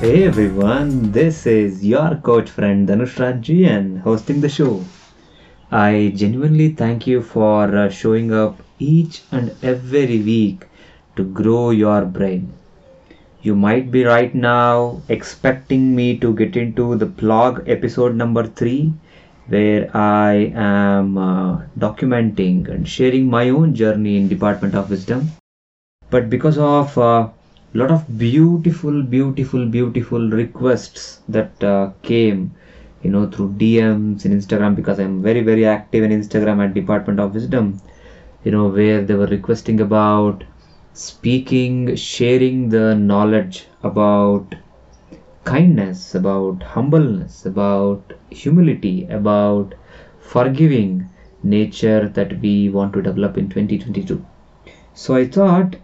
Hey everyone, this is your coach friend Dhanush Rajian hosting the show. I genuinely thank you for uh, showing up each and every week to grow your brain. You might be right now expecting me to get into the blog episode number 3 where I am uh, documenting and sharing my own journey in Department of Wisdom. But because of a lot of beautiful, beautiful, beautiful requests that uh, came, you know, through DMs in Instagram because I'm very, very active in Instagram at Department of Wisdom, you know, where they were requesting about speaking, sharing the knowledge about kindness, about humbleness, about humility, about forgiving nature that we want to develop in 2022. So I thought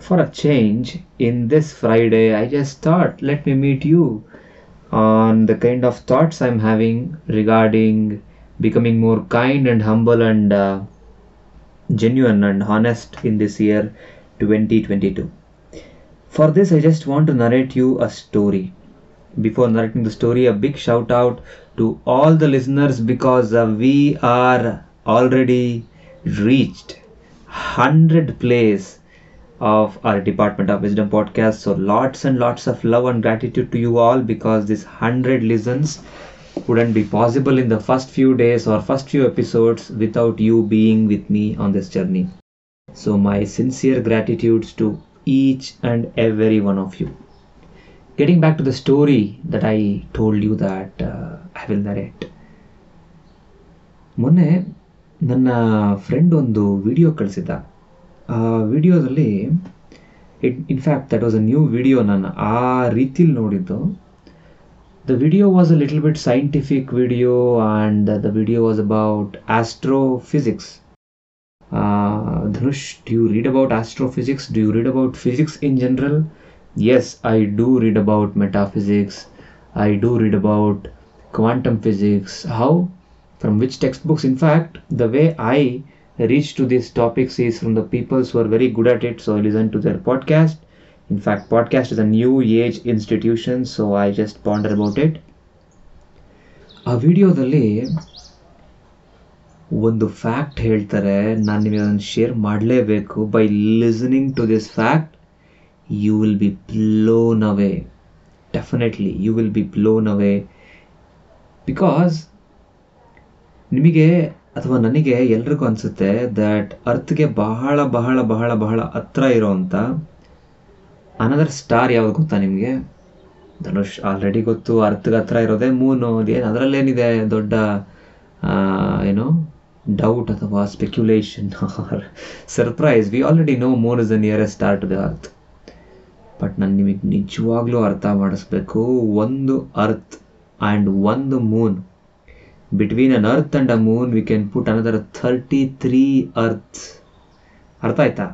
for a change in this Friday, I just thought let me meet you on the kind of thoughts I'm having regarding becoming more kind and humble and uh, genuine and honest in this year 2022. For this, I just want to narrate you a story. Before narrating the story, a big shout out to all the listeners because uh, we are already reached 100 plays of our Department of Wisdom podcast. So, lots and lots of love and gratitude to you all because this 100 listens wouldn't be possible in the first few days or first few episodes without you being with me on this journey. So, my sincere gratitudes to each and every one of you. Getting back to the story that I told you that uh, I will narrate. ಮೊನ್ನೆ ನನ್ನ friend ಒಂದು video ಕಳಿಸಿದ್ದ ಆ ವಿಡಿಯೋದಲ್ಲಿ it in fact that was a new video ನಾನು ಆ ರೀತಿಲಿ ನೋಡಿದ್ದು the video was a little bit scientific video and the video was about astrophysics Dhanush do you read about astrophysics do you read about physics in general yes, i do read about metaphysics. I do read about quantum physics. How? From which textbooks? In fact, the way i reach to these topics is from the people who are very good at it so i listen to their podcast in fact podcast is a new age institution so i just ponder about it ಆ ವಿಡಿಯೋದಲ್ಲಿ ಒಂದು fact ಹೇಳ್ತಾರೆ ನಾನು ನಿಮಗೆ ಅದನ್ನು share ಮಾಡಲೇಬೇಕು by listening to this fact you will be blown away definitely you will be blown away because ನಿಮಗೆ ಅಥವಾ ನನಗೆ ಎಲ್ರಿಗೂ ಅನಿಸುತ್ತೆ ದ್ಯಾಟ್ ಅರ್ತ್ಗೆ ಬಹಳ ಬಹಳ ಬಹಳ ಬಹಳ ಹತ್ರ ಇರೋವಂಥ ಅನದರ್ ಸ್ಟಾರ್ ಯಾವ್ದು ಗೊತ್ತಾ ನಿಮಗೆ? ಧನುಷ್ ಆಲ್ರೆಡಿ ಗೊತ್ತು ಅರ್ಥಗೆ ಹತ್ರ ಇರೋದೇ ಮೂನು ಅದೇನು, ಅದರಲ್ಲೇನಿದೆ ದೊಡ್ಡ ಏನು ಡೌಟ್ ಅಥವಾ speculation surprise we already know moon is the nearest star to the earth but ನಾನು ನಿಮಗೆ ನಿಜವಾಗ್ಲೂ ಅರ್ಥ ಮಾಡಿಸ್ಬೇಕು. ಒಂದು ಅರ್ತ್ ಆ್ಯಂಡ್ ಒಂದು moon between an earth and a moon we can put another thirty three earth ಅರ್ಥ ಆಯ್ತಾ?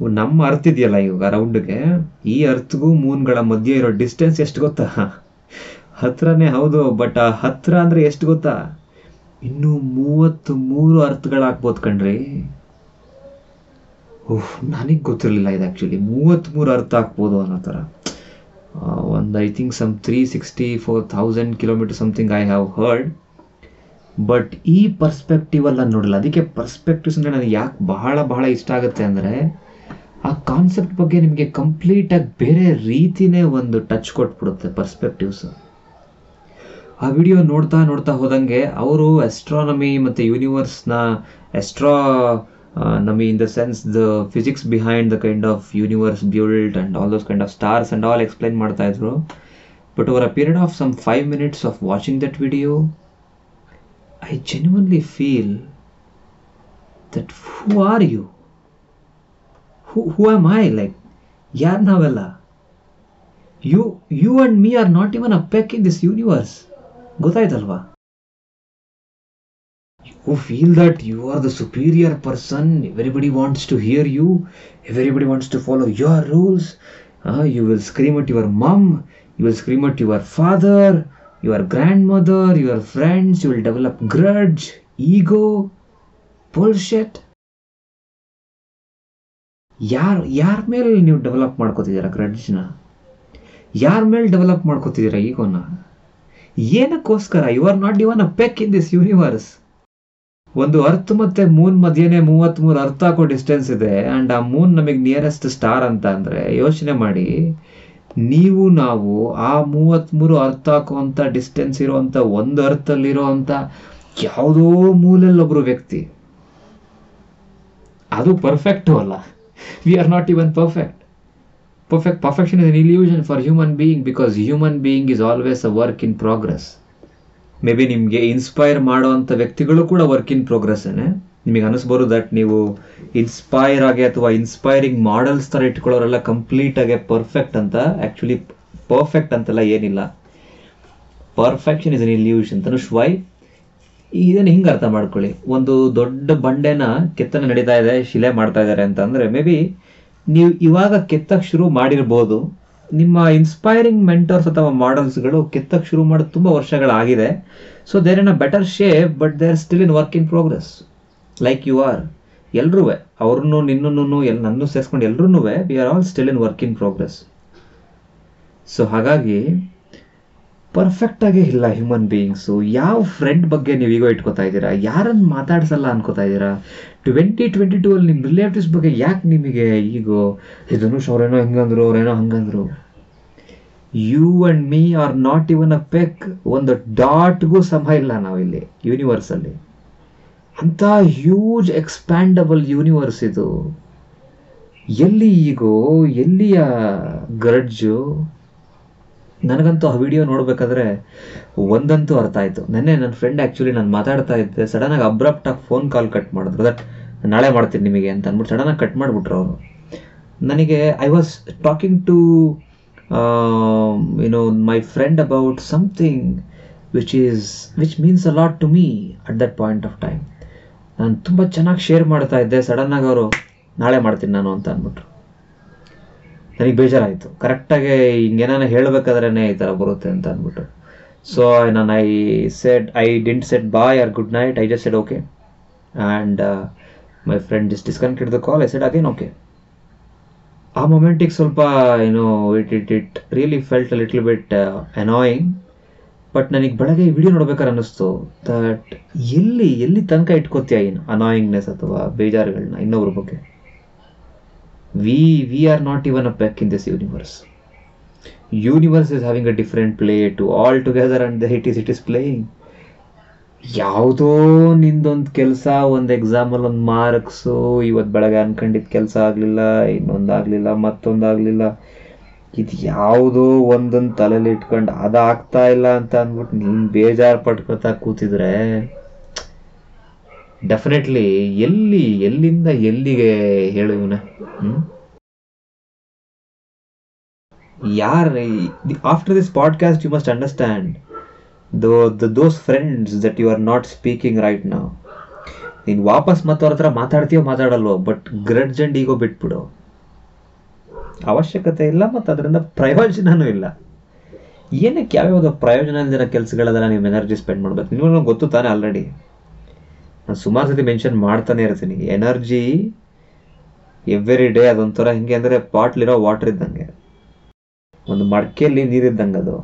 ನಮ್ಮ ಅರ್ತ್ ಇದೆಯಲ್ಲ ಇವಾಗ ರೌಂಡ್ಗೆ ಈ ಅರ್ತ್ಗೂ ಮೂನ್ಗಳ ಮಧ್ಯೆ ಇರೋ ಡಿಸ್ಟೆನ್ಸ್ ಎಷ್ಟು ಗೊತ್ತಾ? ಹತ್ರನೇ ಹೌದು ಬಟ್ ಆ ಹತ್ರ ಅಂದರೆ ಎಷ್ಟು ಗೊತ್ತಾ? ಇನ್ನೂ ಮೂವತ್ತು ಮೂರು ಅರ್ಥಗಳಾಗ್ಬೋದು ಕಣ್ರಿ. ಓಹ್, ನನಗೆ ಗೊತ್ತಿರಲಿಲ್ಲ ಇದು ಆ್ಯಕ್ಚುಲಿ ಮೂವತ್ತ್ಮೂರು ಅರ್ಥ ಆಗ್ಬೋದು ಅನ್ನೋ ಥರ. ಒಂದು I think some three sixty four thousand kilometer something I have heard but ಈ ಪರ್ಸ್ಪೆಕ್ಟಿವಲ್ಲ ನೋಡಲ್ಲ. ಅದಕ್ಕೆ ಪರ್ಸ್ಪೆಕ್ಟಿವ್ಸ್ ಅಂದರೆ ನನಗೆ ಯಾಕೆ ಬಹಳ ಬಹಳ ಇಷ್ಟ ಆಗುತ್ತೆ ಅಂದರೆ, ಆ ಕಾನ್ಸೆಪ್ಟ್ ಬಗ್ಗೆ ನಿಮಗೆ ಕಂಪ್ಲೀಟಾಗಿ ಬೇರೆ ರೀತಿನೇ ಒಂದು ಟಚ್ ಕೊಟ್ಬಿಡುತ್ತೆ ಪರ್ಸ್ಪೆಕ್ಟಿವ್ಸ್ ಆ ವಿಡಿಯೋ ನೋಡ್ತಾ ನೋಡ್ತಾ ಹೋದಂಗೆ ಅವರು ಎಸ್ಟ್ರಾನಮಿ ಮತ್ತು ಯೂನಿವರ್ಸ್ನ astro ನಮಿ in the sense the physics behind the kind of universe build and all those kind of stars and all explain ಮಾಡ್ತಾ ಇದ್ರು but over a period of some five minutes of watching that video I genuinely feel that who are you who who am I like ಯಾರು ನಾವೆಲ್ಲ you you and me are not even a peck in this universe ಗೊತ್ತಾಯ್ತಲ್ವಾ who feel that you are the superior person everybody wants to hear you everybody wants to follow your rules uh, you will scream at your mom you will scream at your father your grandmother your friends you will develop grudge ego bullshit ಯಾರು ಯಾರ ಮೇಲೆ ನೀವು develop ಮಾಡ್ಕೋತಿದ್ದೀರಾ ಗ್ರಡ್ಜ್ನ ಯಾರ ಮೇಲೆ develop ಮಾಡ್ಕೋತಿದ್ದೀರಾ ಈಗೋನ ಏನಕ್ಕೋಸ್ಕರ you are not even a peck in this universe ಒಂದು ಅರ್ತ್ ಮತ್ತೆ ಮೂನ್ ಮಧ್ಯೆನೆ ಮೂವತ್ಮೂರು ಅರ್ಥ ಹಾಕೋ ಡಿಸ್ಟೆನ್ಸ್ ಇದೆ ಅಂಡ್ ಆ ಮೂನ್ ನಮಗೆ ನಿಯರೆಸ್ಟ್ ಸ್ಟಾರ್ ಅಂತ ಅಂದ್ರೆ ಯೋಚನೆ ಮಾಡಿ, ನೀವು ನಾವು ಆ ಮೂವತ್ಮೂರು ಅರ್ಥ ಹಾಕುವಂತ ಡಿಸ್ಟೆನ್ಸ್ ಇರುವಂತ ಒಂದು ಅರ್ಥಲ್ಲಿರುವಂತ ಯಾವುದೋ ಮೂಲೆಯಲ್ಲಿ ಒಬ್ರು ವ್ಯಕ್ತಿ. ಅದು ಪರ್ಫೆಕ್ಟು ಅಲ್ಲ. We are not even perfect perfect perfection is illusion for human being because human human being always a work in progress may be ನಿಮಗೆ ಇನ್ಸ್ಪೈರ್ ಮಾಡುವಂಥ ವ್ಯಕ್ತಿಗಳು ಕೂಡ ವರ್ಕ್ ಇನ್ ಪ್ರೋಗ್ರೆಸ್ಸೇನೆ ನಿಮಗೆ ಅನಿಸ್ಬೋದು ದಟ್ ನೀವು ಇನ್ಸ್ಪೈರ್ ಆಗಿ ಅಥವಾ ಇನ್ಸ್ಪೈರಿಂಗ್ ಮಾಡೆಲ್ಸ್ ಥರ ಇಟ್ಕೊಳ್ಳೋರೆಲ್ಲ ಕಂಪ್ಲೀಟ್ ಆಗಿ ಪರ್ಫೆಕ್ಟ್ ಅಂತ. ಆ್ಯಕ್ಚುಲಿ ಪರ್ಫೆಕ್ಟ್ ಅಂತೆಲ್ಲ ಏನಿಲ್ಲ. ಪರ್ಫೆಕ್ಷನ್ ಇಸ್ ಅನ್ ಇಲ್ಯೂಷನ್ ಅಂತ ವೈ ಇದನ್ನು ಹಿಂಗೆ ಅರ್ಥ ಮಾಡ್ಕೊಳ್ಳಿ. ಒಂದು ದೊಡ್ಡ ಬಂಡೆನ ಕೆತ್ತನೆ ನಡೀತಾ ಇದೆ, ಶಿಲೆ ಮಾಡ್ತಾ ಇದ್ದಾರೆ ಅಂತಂದರೆ ಮೇ ಬಿ ನೀವು ಇವಾಗ ಕೆತ್ತಕ್ಕೆ ಶುರು ಮಾಡಿರ್ಬೋದು. ನಿಮ್ಮ ಇನ್ಸ್ಪೈರಿಂಗ್ ಮೆಂಟರ್ಸ್ ಅಥವಾ ಮಾಡೆಲ್ಸ್ಗಳು ಕೆತ್ತಕ್ಕೆ ಶುರು ಮಾಡೋದು ತುಂಬ ವರ್ಷಗಳಾಗಿದೆ. So there in a better shape but they are still in work in progress like you are ಎಲ್ಲರೂ ಅವ್ರನ್ನೂ ನಿನ್ನೂ ಎಲ್ ನನ್ನೂ ಸೇರಿಸ್ಕೊಂಡು ಎಲ್ಲರೂ we are all still in work in progress so ಹಾಗಾಗಿ ಪರ್ಫೆಕ್ಟ್ ಆಗೇ ಇಲ್ಲ ಹ್ಯೂಮನ್ ಬೀಯಿಂಗ್ಸು ಯಾವ ಫ್ರೆಂಡ್ ಬಗ್ಗೆ ನೀವು ಈಗೋ ಇಟ್ಕೋತಾ ಇದ್ದೀರಾ? ಯಾರನ್ನು ಮಾತಾಡ್ಸಲ್ಲ ಅನ್ಕೋತಾ ಇದ್ದೀರಾ? ಟ್ವೆಂಟಿ ಟ್ವೆಂಟಿ ಟೂ ಅಲ್ಲಿ ನಿಮ್ಮ ರಿಲೇಟಿವ್ಸ್ ಬಗ್ಗೆ ಯಾಕೆ ನಿಮಗೆ ಈಗೋ ಧನುಷ್ ಅವ್ರೇನೋ ಹಿಂಗಂದ್ರು, ಅವ್ರೇನೋ ಹಂಗಂದ್ರು. You and me are not even a peck ಒಂದು ಡಾಟ್ಗೂ ಸಮ ಇಲ್ಲ ನಾವಿಲ್ಲಿ ಯೂನಿವರ್ಸಲ್ಲಿ ಅಂಥ ಹ್ಯೂಜ್ ಎಕ್ಸ್ಪ್ಯಾಂಡಬಲ್ ಯೂನಿವರ್ಸ್ ಇದು. ಎಲ್ಲಿ ಈಗೋ ಎಲ್ಲಿಯ ಗರಡ್ಜು ನನಗಂತೂ ಆ ವಿಡಿಯೋ ನೋಡಬೇಕಾದ್ರೆ ಒಂದಂತೂ ಅರ್ಥ ಆಯಿತು. ನೆನ್ನೆ ನನ್ನ ಫ್ರೆಂಡ್ ಆ್ಯಕ್ಚುಲಿ ನಾನು ಮಾತಾಡ್ತಾ ಇದ್ದೆ ಸಡನ್ನಾಗಿ ಅಬ್ರಪ್ಟಾಗಿ ಫೋನ್ ಕಾಲ್ ಕಟ್ ಮಾಡಿದ್ರು. ದಟ್ ನಾಳೆ ಮಾಡ್ತೀನಿ ನಿಮಗೆ ಅಂತ ಅಂದ್ಬಿಟ್ಟು ಸಡನ್ನಾಗಿ ಕಟ್ ಮಾಡಿಬಿಟ್ರು ಅವರು. ನನಗೆ I was talking to you know my friend about something which is which means a lot to me at that point of time ನಾನು ತುಂಬ ಚೆನ್ನಾಗಿ ಶೇರ್ ಮಾಡ್ತಾ ಇದ್ದೆ ಸಡನ್ನಾಗಿ ಅವರು ನಾಳೆ ಮಾಡ್ತೀನಿ ನಾನು ಅಂತ ಅಂದ್ಬಿಟ್ರು. ನನಗೆ ಬೇಜಾರಾಯಿತು. ಕರೆಕ್ಟಾಗಿ ಹಿಂಗೇನಾನ ಹೇಳಬೇಕಾದ್ರೇ ಈ ಥರ ಬರುತ್ತೆ ಅಂತ ಅಂದ್ಬಿಟ್ಟು. ಸೊ ನಾನು I said I didn't said bye or good night I just said okay and my friend just disconnected the call I said again okay ಆ ಮೊಮೆಂಟಿಗೆ ಸ್ವಲ್ಪ ಏನು it it it really felt little bit annoying but ನನಗೆ ಬೆಳಗ್ಗೆ video ನೋಡ್ಬೇಕಾದ್ರೆ ಅನ್ನಿಸ್ತು that ಎಲ್ಲಿ ಎಲ್ಲಿ ತನಕ ಇಟ್ಕೋತೀಯ ಏನು? ಅನಾಯಿಂಗ್ನೆಸ್ ಅಥವಾ ಬೇಜಾರುಗಳನ್ನ ಇನ್ನೊಬ್ರ ಬಗ್ಗೆ. We we are not even a peck in this universe. Universe is having a different play to all together and it is it is playing. ಯಾವುದೋ ನಿಂದೊಂದು ಕೆಲಸ, ಒಂದು ಎಕ್ಸಾಮಲ್ಲಿ ಒಂದು ಮಾರ್ಕ್ಸು ಇವತ್ತು ಬೆಳಗ್ಗೆ ಅನ್ಕೊಂಡಿದ್ದ ಕೆಲಸ ಆಗಲಿಲ್ಲ, ಇನ್ನೊಂದು ಆಗಲಿಲ್ಲ, ಮತ್ತೊಂದು ಆಗಲಿಲ್ಲ. ಇದು ಯಾವುದೋ ಒಂದೊಂದು ತಲೆಯಲ್ಲಿ ಇಟ್ಕೊಂಡು ಅದಾಗ್ತಾ ಇಲ್ಲ ಅಂತ ಅಂದ್ಬಿಟ್ಟು ನೀನು ಬೇಜಾರು ಪಟ್ಕೊತಾ ಕೂತಿದ್ರೆ ಡೆಫಿನೆಟ್ಲಿ ಎಲ್ಲಿ, ಎಲ್ಲಿಂದ ಎಲ್ಲಿಗೆ ಹೇಳು ಇವನ? ಯಾರ after this podcast you must understand though those friends that you are not speaking right ನಾವು ನೀನು ವಾಪಸ್ ಮತ್ತೆ ಅವ್ರ ಹತ್ರ ಮಾತಾಡ್ತೀಯೋ ಮಾತಾಡಲ್ವೋ ಬಟ್ ಗ್ರಡ್ಜ್ ಅಂಡ್ ಈಗೋ ಬಿಟ್ಬಿಡು. ಅವಶ್ಯಕತೆ ಇಲ್ಲ ಮತ್ತು ಅದರಿಂದ ಪ್ರಯೋಜನನೂ ಇಲ್ಲ. ಏನಕ್ಕೆ ಯಾವ್ಯಾವುದೋ ಪ್ರಯೋಜನ ಇಲ್ದಿರೋ ಕೆಲಸಗಳೆಲ್ಲ ನೀವು ಎನರ್ಜಿ ಸ್ಪೆಂಡ್ ಮಾಡ್ಬೇಕು? ನಿಮಗೂ ಗೊತ್ತು ತಾನೇ ಆಲ್ರೆಡಿ ನಾನು ಸುಮಾರು ಸತಿ ಮೆನ್ಷನ್ ಮಾಡ್ತಾನೆ ಇರ್ತೀನಿ. ಎನರ್ಜಿ ಎವ್ರಿ ಡೇ ಅದೊಂಥರ ಹಿಂಗೆ ಅಂದರೆ ಪಾಟ್ಲಿರೋ ವಾಟರ್ ಇದ್ದಂಗೆ. ಒಂದು ಮಡಕೆಯಲ್ಲಿ ನೀರಿದ್ದಂಗೆ ಅದು.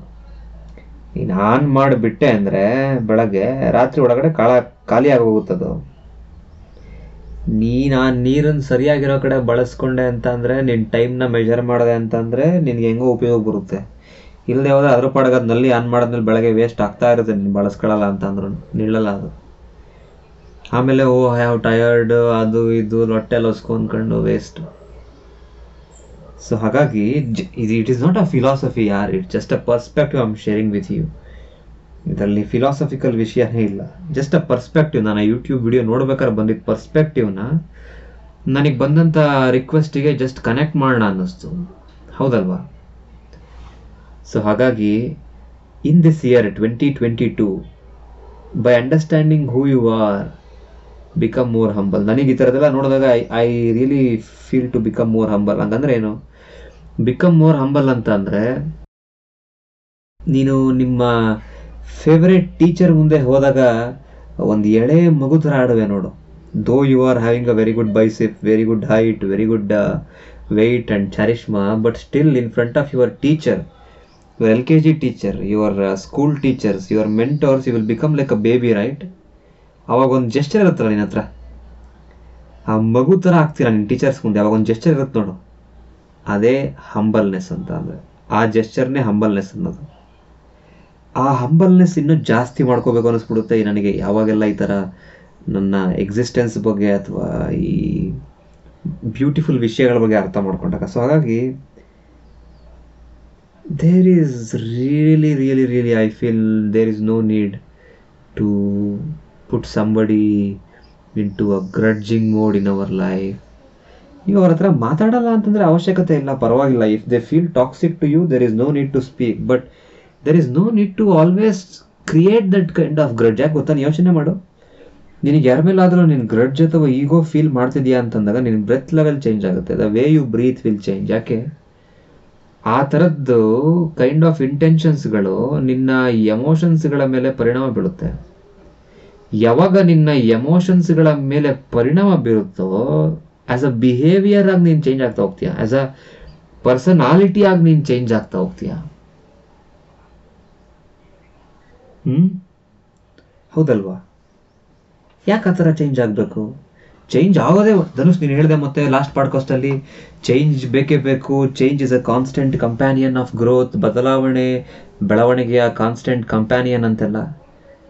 ನೀನು ಆನ್ ಮಾಡಿಬಿಟ್ಟೆ ಅಂದರೆ ಬೆಳಗ್ಗೆ, ರಾತ್ರಿ ಒಳಗಡೆ ಕಾಳ ಖಾಲಿ ಆಗೋಗುತ್ತದು ನೀನು ಆ ನೀರನ್ನು ಸರಿಯಾಗಿರೋ ಕಡೆ ಬಳಸ್ಕೊಂಡೆ ಅಂತ ಅಂದರೆ ನಿನ್ನ ಟೈಮ್ನ ಮೆಜರ್ ಮಾಡಿದೆ ಅಂತಂದರೆ ನಿನಗೆ ಹೆಂಗೋ ಉಪಯೋಗ ಬರುತ್ತೆ. ಇಲ್ಲದೆ ಹೋದ್ರೆ ಅದ್ರ ಪಾಡಗದ ನಲ್ಲಿ ಆನ್ ಮಾಡಿದ್ಮೇಲೆ ಬೆಳಗ್ಗೆ ವೇಸ್ಟ್ ಆಗ್ತಾ ಇರುತ್ತೆ. ನೀನು ಬಳಸ್ಕೊಳ್ಳಲ್ಲ ಅಂತ ಅಂದ್ರು ನಿಲ್ಲಲ್ಲ ಅದು. ಆಮೇಲೆ, ಓ ಹ್ಯಾವ್ ಟಯರ್ಡ್, ಅದು ಇದು ಹೊಟ್ಟೆ ಲೊಸ್ಕೊಂಡ್ಕೊಂಡು ವೇಸ್ಟ್ ಸೊ ಹಾಗಾಗಿ ಇದು it is not a philosophy ಯಾರ್ it just a perspective am sharing with you ಇದರಲ್ಲಿ ಫಿಲಾಸಫಿಕಲ್ ವಿಷಯನೇ ಇಲ್ಲ. ಜಸ್ಟ್ ಅ ಪರ್ಸ್ಪೆಕ್ಟಿವ್ ನಾನು ಯೂಟ್ಯೂಬ್ ವಿಡಿಯೋ ನೋಡ್ಬೇಕಾದ್ರೆ ಬಂದಿದ್ದ ಪರ್ಸ್ಪೆಕ್ಟಿವ್ನ ನನಗೆ ಬಂದಂಥ ರಿಕ್ವೆಸ್ಟಿಗೆ ಜಸ್ಟ್ ಕನೆಕ್ಟ್ ಮಾಡೋಣ ಅನ್ನಿಸ್ತು. ಹೌದಲ್ವಾ? ಸೊ ಹಾಗಾಗಿ in this year twenty twenty two by understanding who you are become more humble ನನಗೆ ಈ ಥರದೆಲ್ಲ ನೋಡಿದಾಗ I I really feel to become more humble ಹಂಗಂದ್ರೆ ಏನು? ಬಿಕಮ್ ಮೋರ್ ಹಂಬಲ್ ಅಂತ ಅಂದರೆ ನೀನು ನಿಮ್ಮ ಫೇವ್ರೆಟ್ ಟೀಚರ್ ಮುಂದೆ ಹೋದಾಗ ಒಂದು ಎಳೆ ಮಗು ಥರ ಆಡುವೆ ನೋಡು. Though you are having a very good bicep very good height very good weight and charisma but still in front of your teacher your LKG teacher, your your school teachers, your mentors, you will become like a baby right? ಅವಾಗ ಒಂದು gesture ಇರುತ್ತಲ್ಲ ನಿನ್ನ ಹತ್ರ? ಆ ಮಗು ಥರ ಆಗ್ತೀರಾ ನಿನ್ನ ಟೀಚರ್ಸ್ ಮುಂದೆ? ಅವಾಗ ಒಂದು ಜೆಸ್ಚರ್ ಇರುತ್ತೆ ನೋಡು. ಅದೇ ಹಂಬಲ್ನೆಸ್ ಅಂತ ಅಂದರೆ. ಆ ಜೆಸ್ಟರ್ನೇ ಹಂಬಲ್ನೆಸ್ ಅನ್ನೋದು. ಆ ಹಂಬಲ್ನೆಸ್ ಇನ್ನೂ ಜಾಸ್ತಿ ಮಾಡ್ಕೋಬೇಕು ಅನ್ನಿಸ್ಬಿಡುತ್ತೆ ನನಗೆ. ಯಾವಾಗೆಲ್ಲ ಈ ಥರ ನನ್ನ ಎಕ್ಸಿಸ್ಟೆನ್ಸ್ ಬಗ್ಗೆ ಅಥವಾ ಈ ಬ್ಯೂಟಿಫುಲ್ ವಿಷಯಗಳ ಬಗ್ಗೆ ಅರ್ಥ ಮಾಡ್ಕೊಂಡಾಗ. ಸೊ ಹಾಗಾಗಿ there is really really really I feel there is no need to put somebody into a grudging mode in our life ನೀವು ಅವ್ರ ಹತ್ರ ಮಾತಾಡಲ್ಲ ಅಂತಂದರೆ ಅವಶ್ಯಕತೆ ಇಲ್ಲ, ಪರವಾಗಿಲ್ಲ. If they feel toxic to you there is no need to speak but there is no need to always create that kind of grudge ಯಾಕೆ ಗೊತ್ತಾ? ಯೋಚನೆ ಮಾಡು. ನಿನಗೆ ಯಾರ ಮೇಲಾದರೂ ನಿನ್ನ ಗ್ರಡ್ಜ್ ಅಥವಾ ಈಗೋ ಫೀಲ್ ಮಾಡ್ತಿದ್ಯಾ ಅಂತಂದಾಗ ನಿನ್ನ ಬ್ರೆತ್ ಲೆವೆಲ್ ಚೇಂಜ್ ಆಗುತ್ತೆ. The way you breathe will change ಯಾಕೆ? ಆ ಥರದ್ದು ಕೈಂಡ್ ಆಫ್ ಇಂಟೆನ್ಷನ್ಸ್ಗಳು ನಿನ್ನ ಎಮೋಷನ್ಸ್ಗಳ ಮೇಲೆ ಪರಿಣಾಮ ಬೀಳುತ್ತೆ. ಯಾವಾಗ ನಿನ್ನ ಎಮೋಷನ್ಸ್ಗಳ ಮೇಲೆ ಪರಿಣಾಮ ಬೀರುತ್ತೋ ಆ್ಯಸ್ ಅ ಬಿಹೇವಿಯರ್ ಆಗಿ ನೀನು ಚೇಂಜ್ ಆಗ್ತಾ ಹೋಗ್ತೀಯ? ಆ್ಯಸ್ ಅ ಪರ್ಸನಾಲಿಟಿ ಆಗಿ ನೀನು ಚೇಂಜ್ ಆಗ್ತಾ ಹೋಗ್ತೀಯ? ಹ್ಮ್? ಹೌದಲ್ವಾ? ಯಾಕೆ ಆ ಥರ ಚೇಂಜ್ ಆಗಬೇಕು? ಚೇಂಜ್ ಆಗೋದೇ ಧನುಷ್, ನೀನು ಹೇಳಿದೆ ಮತ್ತೆ ಲಾಸ್ಟ್ ಪಾಡ್ಕಾಸ್ಟಲ್ಲಿ ಚೇಂಜ್ ಬೇಕೇ ಬೇಕು. Change is a constant companion of growth ಬದಲಾವಣೆ, ಬೆಳವಣಿಗೆಯ ಕಾನ್ಸ್ಟೆಂಟ್ ಕಂಪ್ಯಾನಿಯನ್ ಅಂತೆಲ್ಲ.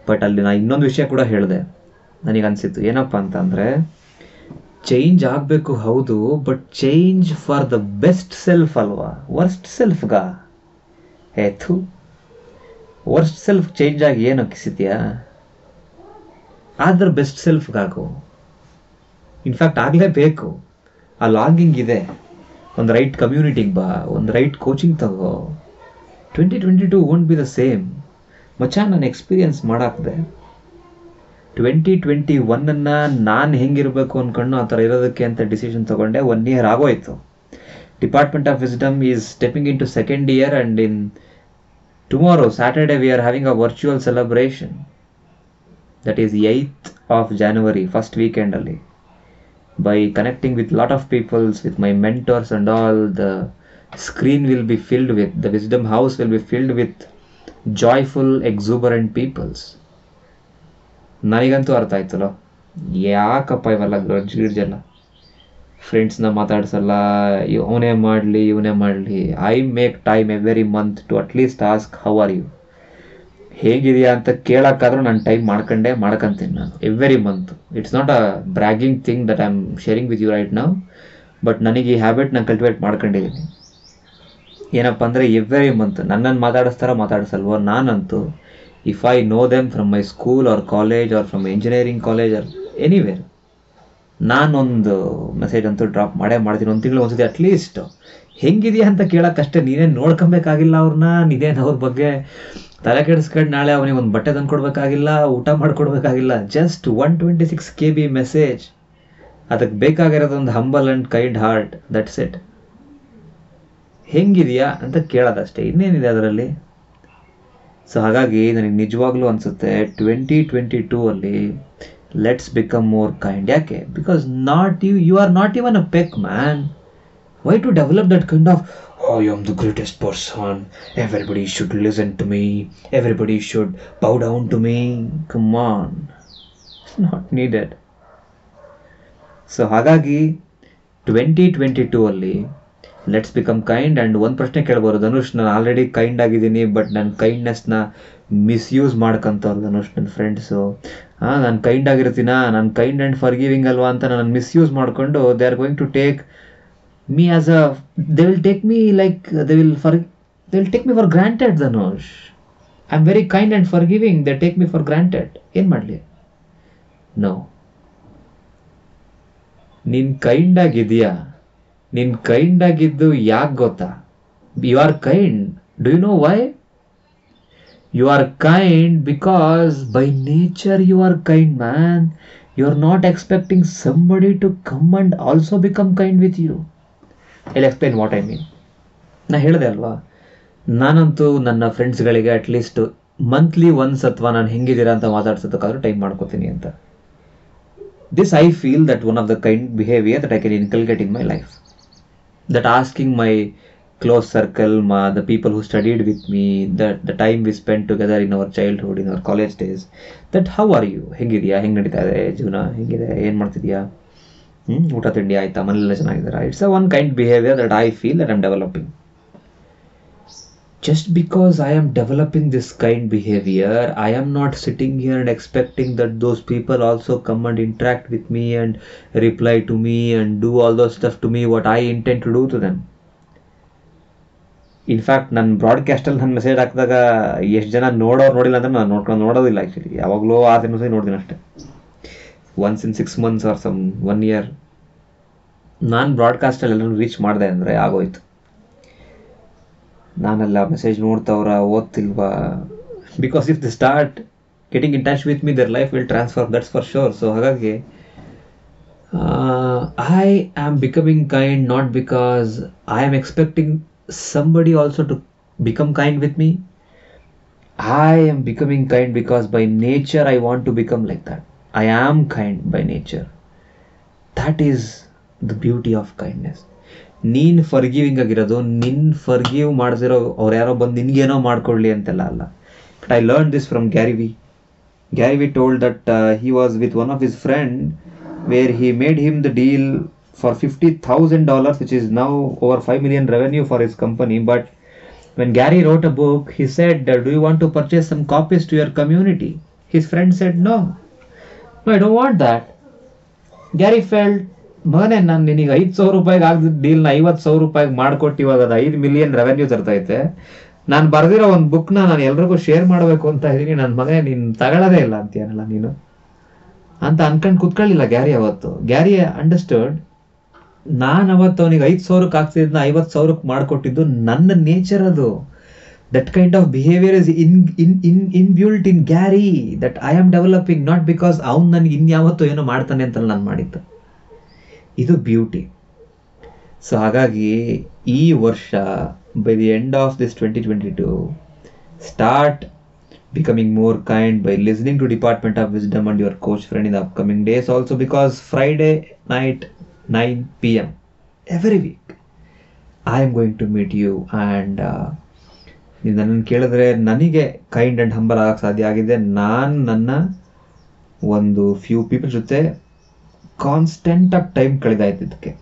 ಬಟ್ ಅಲ್ಲಿ ನಾನು ಇನ್ನೊಂದು ವಿಷಯ ಕೂಡ ಹೇಳಿದೆ. ನನಗೆ ಅನಿಸಿತ್ತು ಏನಪ್ಪ ಅಂತಂದರೆ ಚೇಂಜ್ ಆಗಬೇಕು ಹೌದು but change for the best self ಅಲ್ವಾ? ವರ್ಸ್ಟ್ ಸೆಲ್ಫ್ಗಾ ಹೇತು ವರ್ಸ್ಟ್ ಸೆಲ್ಫ್ ಚೇಂಜ್ ಆಗಿ ಏನು ಅಕ್ಕಿಸಿದ್ಯಾ ಆದ್ರೆ ಬೆಸ್ಟ್ ಸೆಲ್ಫ್ಗಾಗು ಇನ್ಫ್ಯಾಕ್ಟ್ ಆಗಲೇಬೇಕು. ಆ ಲಾಂಗಿಂಗ್ ಇದೆ. ಒಂದು ರೈಟ್ ಕಮ್ಯುನಿಟಿಗೆ ಬಾ, ಒಂದು ರೈಟ್ ಕೋಚಿಂಗ್ ತಗೋ. Twenty twenty two won't be the same ಮಚ್ಚ ನಾನು ಎಕ್ಸ್ಪೀರಿಯನ್ಸ್ ಮಾಡಾಕ್ದೆ ಟ್ವೆಂಟಿ ಟ್ವೆಂಟಿ ಒನ್ನನ್ನು ನಾನು ಹೆಂಗಿರಬೇಕು ಅಂದ್ಕೊಂಡು ಆ ಥರ ಇರೋದಕ್ಕೆ ಅಂತ ಡಿಸಿಷನ್ ತೊಗೊಂಡೆ. ಒನ್ ಇಯರ್ ಆಗೋಯ್ತು. Department of wisdom is stepping into second year and in tomorrow Saturday we are having a virtual celebration that is eighth of January first ವೀಕೆಂಡಲ್ಲಿ by connecting with lot of peoples with my mentors and all the screen will be filled with the wisdom house will be filled with joyful exuberant peoples ನನಗಂತೂ ಅರ್ಥ ಆಯ್ತಲ್ಲ? ಯಾಕಪ್ಪ ಇವೆಲ್ಲ ಗಡ್ಜ್ ಗಿಡ್ಜೆಲ್ಲ ಫ್ರೆಂಡ್ಸ್ನ ಮಾತಾಡ್ಸಲ್ಲ, ಇವನೇ ಮಾಡಲಿ ಇವನೇ ಮಾಡಲಿ. I make time every month to at least ask how are you ಹೇಗಿದೆಯಾ ಅಂತ ಕೇಳೋಕ್ಕಾದ್ರೂ ನಾನು ಟೈಮ್ ಮಾಡ್ಕೊಂಡೆ ಮಾಡ್ಕೊಂತೀನಿ ನಾನು every month it's not a bragging thing that I am sharing with you right ನಾವು ಬಟ್ ನನಗೆ ಈ ಹ್ಯಾಬಿಟ್ ನಾನು ಕಲ್ಟಿವೇಟ್ ಮಾಡ್ಕೊಂಡಿದ್ದೀನಿ. ಏನಪ್ಪ ಅಂದರೆ ಎವ್ರಿ ಮಂತ್ ನನ್ನನ್ನು ಮಾತಾಡಿಸ್ತಾರ ಮಾತಾಡಿಸಲ್ವೋ? ನಾನಂತೂ if I know them from my school or college or from engineering college or anywhere ನಾನೊಂದು ಮೆಸೇಜ್ ಅಂತೂ ಡ್ರಾಪ್ ಮಾಡೇ ಮಾಡ್ತೀನಿ. ಒಂದು ತಿಂಗಳು ಒಂದ್ಸತಿ ಅಟ್ಲೀಸ್ಟ್ ಹೆಂಗಿದೆಯಾ ಅಂತ ಕೇಳೋಕ್ಕಷ್ಟೇ ನೀನೇನು ನೋಡ್ಕೊಬೇಕಾಗಿಲ್ಲ ಅವ್ರನ್ನ ನೀನೇನು ಅವ್ರ ಬಗ್ಗೆ ತಲೆ ಕೆಡಿಸ್ಕೊಂಡು ನಾಳೆ ಅವನಿಗೆ ಒಂದು ಬಟ್ಟೆ ತಂದು ಕೊಡಬೇಕಾಗಿಲ್ಲ, ಊಟ ಮಾಡಿಕೊಡ್ಬೇಕಾಗಿಲ್ಲ just one twenty six K B message ಅದಕ್ಕೆ ಬೇಕಾಗಿರೋದು ಒಂದು humble and kind heart that's it ಹೆಂಗಿದೆಯಾ ಅಂತ ಕೇಳೋದಷ್ಟೇ. ಇನ್ನೇನಿದೆ ಅದರಲ್ಲಿ? ಸೊ ಹಾಗಾಗಿ ನನಗೆ ನಿಜವಾಗ್ಲೂ ಅನಿಸುತ್ತೆ ಟ್ವೆಂಟಿ ಟ್ವೆಂಟಿ ಟೂ ಅಲ್ಲಿ ಲೆಟ್ಸ್ ಬಿಕಮ್ ಮೋರ್ ಕೈಂಡ್ ಯಾಕೆ? Because not you you are not even a peck man why to develop that kind of I am the greatest person everybody should listen to me everybody should should down to me come on not needed. So ಹಾಗಾಗಿ twenty twenty two ಅಲ್ಲಿ let's become kind and ಒಂದು ಪ್ರಶ್ನೆ ಕೇಳ್ಬೋದು ಧನುಷ್, ನಾನು already kind ಆಗಿದ್ದೀನಿ but ನನ್ನ ಕೈಂಡ್ನೆಸ್ನ misuse ಮಾಡ್ಕೊಂತವ್ರು Dhanush ನನ್ನ friends ಹಾಂ ನಾನು ಕೈಂಡ್ ಆಗಿರ್ತೀನ? ನಾನು ಕೈಂಡ್ ಆ್ಯಂಡ್ ಫಾರ್ ಗಿವಿಂಗ್ ಅಲ್ವಾ ಅಂತ ನಾನು ಮಿಸ್ಯೂಸ್ ಮಾಡಿಕೊಂಡು they are going to take me as a as will take me like me will for will will take me for me Dhanush I am very kind and for giving they take me for granted. ಏನು ಮಾಡಲಿ? No ನೀನು kind ಆಗಿದೆಯಾ ನೀನ್ kind ಆಗಿದ್ದು ಯಾಕೆ ಗೊತ್ತಾ? You are kind do you know why you are kind because by nature you are kind man you are not expecting somebody to come and also become kind with you I explain what I mean ನಾ ಹೇಳಿದೆ ಅಲ್ವಾ? ನಾನಂತೂ ನನ್ನ ಫ್ರೆಂಡ್ಸ್ಗಳಿಗೆ at least monthly once ಅಥವಾ ನಾನು ಹೆಂಗಿದ್ದೀರಾ ಅಂತ ಮಾತಾಡ್ಸೋದಕ್ಕಾದ್ರೂ time ಮಾಡ್ಕೋತೀನಿ ಅಂತ. This I feel that one of the kind behaviour that I can inculcate in my life that asking my close circle, ma, the people who studied with me, the, the time we spent together in our childhood, in our college days, that how are you? ಹೆಂಗಿದೆಯಾ ಹೆಂಗೆ ನಡೀತಾ ಇದೆ ಜೀವನ ಹೆಂಗಿದೆ ಏನು ಮಾಡ್ತಿದ್ಯಾ ಹ್ಞೂ ಊಟ ತಿಂಡಿ ಆಯ್ತಾ ಮನೆಯೆಲ್ಲ ಚೆನ್ನಾಗಿದ್ದಾರಾ it's a one kind behaviour that I feel that I'm developing just because I am developing this kind behavior, I am not sitting here and expecting that those people also come and interact with me and reply to me and do all those stuff to me what I intend to do to them. In fact ನನ್ನ ಬ್ರಾಡ್ಕಾಸ್ಟಲ್ಲಿ ನನ್ನ message ಹಾಕಿದಾಗ ಎಷ್ಟು ಜನ ನೋಡೋರು ನೋಡಿಲ್ಲ ಅಂದ್ರೆ ನಾನು ನೋಡ್ಕೊಂಡು ನೋಡೋದಿಲ್ಲ ಆ್ಯಕ್ಚುಲಿ ಯಾವಾಗಲೂ ಆ ಸಹ ನೋಡ್ತೀನಿ ಅಷ್ಟೇ once in six months or some one year ನಾನು ಬ್ರಾಡ್ಕಾಸ್ಟಲ್ಲಿ ಎಲ್ಲರೂ ರೀಚ್ ಮಾಡಿದೆ ಅಂದರೆ ಆಗೋಯ್ತು ನಾನೆಲ್ಲ ಮೆಸೇಜ್ ನೋಡ್ತವ್ರ ಓದ್ತಿಲ್ವಾ because if the start getting in touch with me their life will transfer that's for sure so ಹಾಗಾಗಿ I am becoming kind not because I am expecting somebody also to become kind with me i am becoming kind because by nature i want to become like that i am kind by nature that is the beauty of kindness ನೀನು forgiving ಆಗಿರೋದು ನಿನ್ forgive ಮಾಡಿಸಿರೋ ಅವ್ರು ಯಾರೋ ಬಂದು ನಿನ್ಗೇನೋ ಮಾಡ್ಕೊಳ್ಳಿ ಅಂತೆಲ್ಲ ಅಲ್ಲ but I learn this from Gary V Gary V told that he was with one of his friend where he made him the deal for $50,000, which is now over 5 million revenue for his company. But when Gary wrote a book, he said, Do you want to purchase some copies to your community? His friend said, No, no, I don't want that. Gary felt, ಮಗನೇ ನಾನು ನಿನಗೆ ಐದು ಸಾವಿರ ರೂಪಾಯಿಗೆ ಆಗಿದ್ದ ನ ಐವತ್ತು ಸಾವಿರ ರೂಪಾಯಿಗೆ ಮಾಡ್ಕೊಟ್ಟು ಇವಾಗ ಅದು ಐದು ಮಿಲಿಯನ್ ರೆವೆನ್ಯೂ ತರ್ತೈತೆ ನಾನು ಬರೆದಿರೋ ಒಂದು ನ ನಾನು ಎಲ್ರಿಗೂ ಶೇರ್ ಮಾಡಬೇಕು ಅಂತ ಇದ್ದೀನಿ ನನ್ನ ಮಗನೇ ನೀನು ತಗೊಳ್ಳೋದೇ ಇಲ್ಲ ಅಂತೀಯನಲ್ಲ ನೀನು. ಅಂತ ಅನ್ಕೊಂಡು ಕುತ್ಕೊಳ್ಳಿಲ್ಲ ಗ್ಯಾರಿ ಅವತ್ತು. ಗ್ಯಾರಿ ಅಂಡರ್ಸ್ಟುಡ್ ನಾನು ಅವತ್ತು ಅವನಿಗೆ ಐದು ಸಾವಿರಕ್ಕೆ ಆಗ್ತಿದ್ನ, ಐವತ್ತು ಸಾವಿರಕ್ಕೆ ಮಾಡಿಕೊಟ್ಟಿದ್ದು ನನ್ನ ನೇಚರ್ ಅದು. That kind of behaviour is in in in inbuilt in Gary that I am developing not because ಅವ್ನು ನನಗೆ ಇನ್ಯಾವತ್ತೋ ಏನೋ ಮಾಡ್ತಾನೆ ಅಂತ ನಾನು ಮಾಡಿದ್ದು. ಇದು ಬ್ಯೂಟಿ ಸೊ ಹಾಗಾಗಿ ಈ ವರ್ಷ by the end of this twenty twenty two start becoming more kind by listening to department of wisdom and your coach friend in upcoming days also because because friday night 9 p.m every week, i am going to meet you and ನೀವು ನನ್ನನ್ನು ಕೇಳಿದ್ರೆ ನನಗೆ kind and humble ಆಗೋಕ್ಕೆ ಸಾಧ್ಯ ಆಗಿದೆ. ನಾನು ನನ್ನ ಒಂದು ಫ್ಯೂ ಪೀಪಲ್ ಜೊತೆ ಕಾನ್ಸ್ಟೆಂಟಾಗಿ ಟೈಮ್ ಕಳೆದಾಯ್ತು ಇದಕ್ಕೆ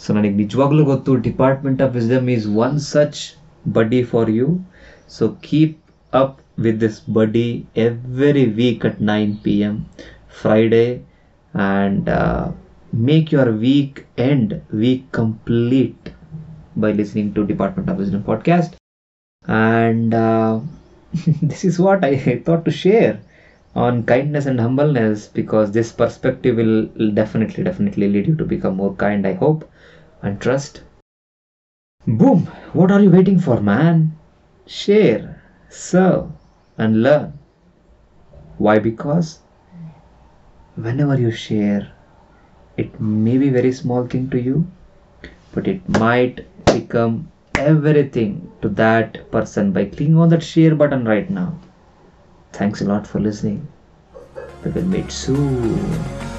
ಸೊ ನನಗೆ ನಿಜವಾಗ್ಲೂ ಗೊತ್ತು department of wisdom is one such buddy for you so keep up with this buddy every week at 9 p.m. Friday and uh, make your week end week complete by listening to Department of Wisdom podcast. And uh, this is what I thought to share on kindness and humbleness because this perspective will, definitely, definitely lead you to become more kind, I hope, and trust. Boom! What are you waiting for, man? Share serve and learn. Why? Because whenever you share, it may be very small thing to you, but it might become everything to that person by clicking on that share button right now. Thanks a lot for listening. We will meet soon.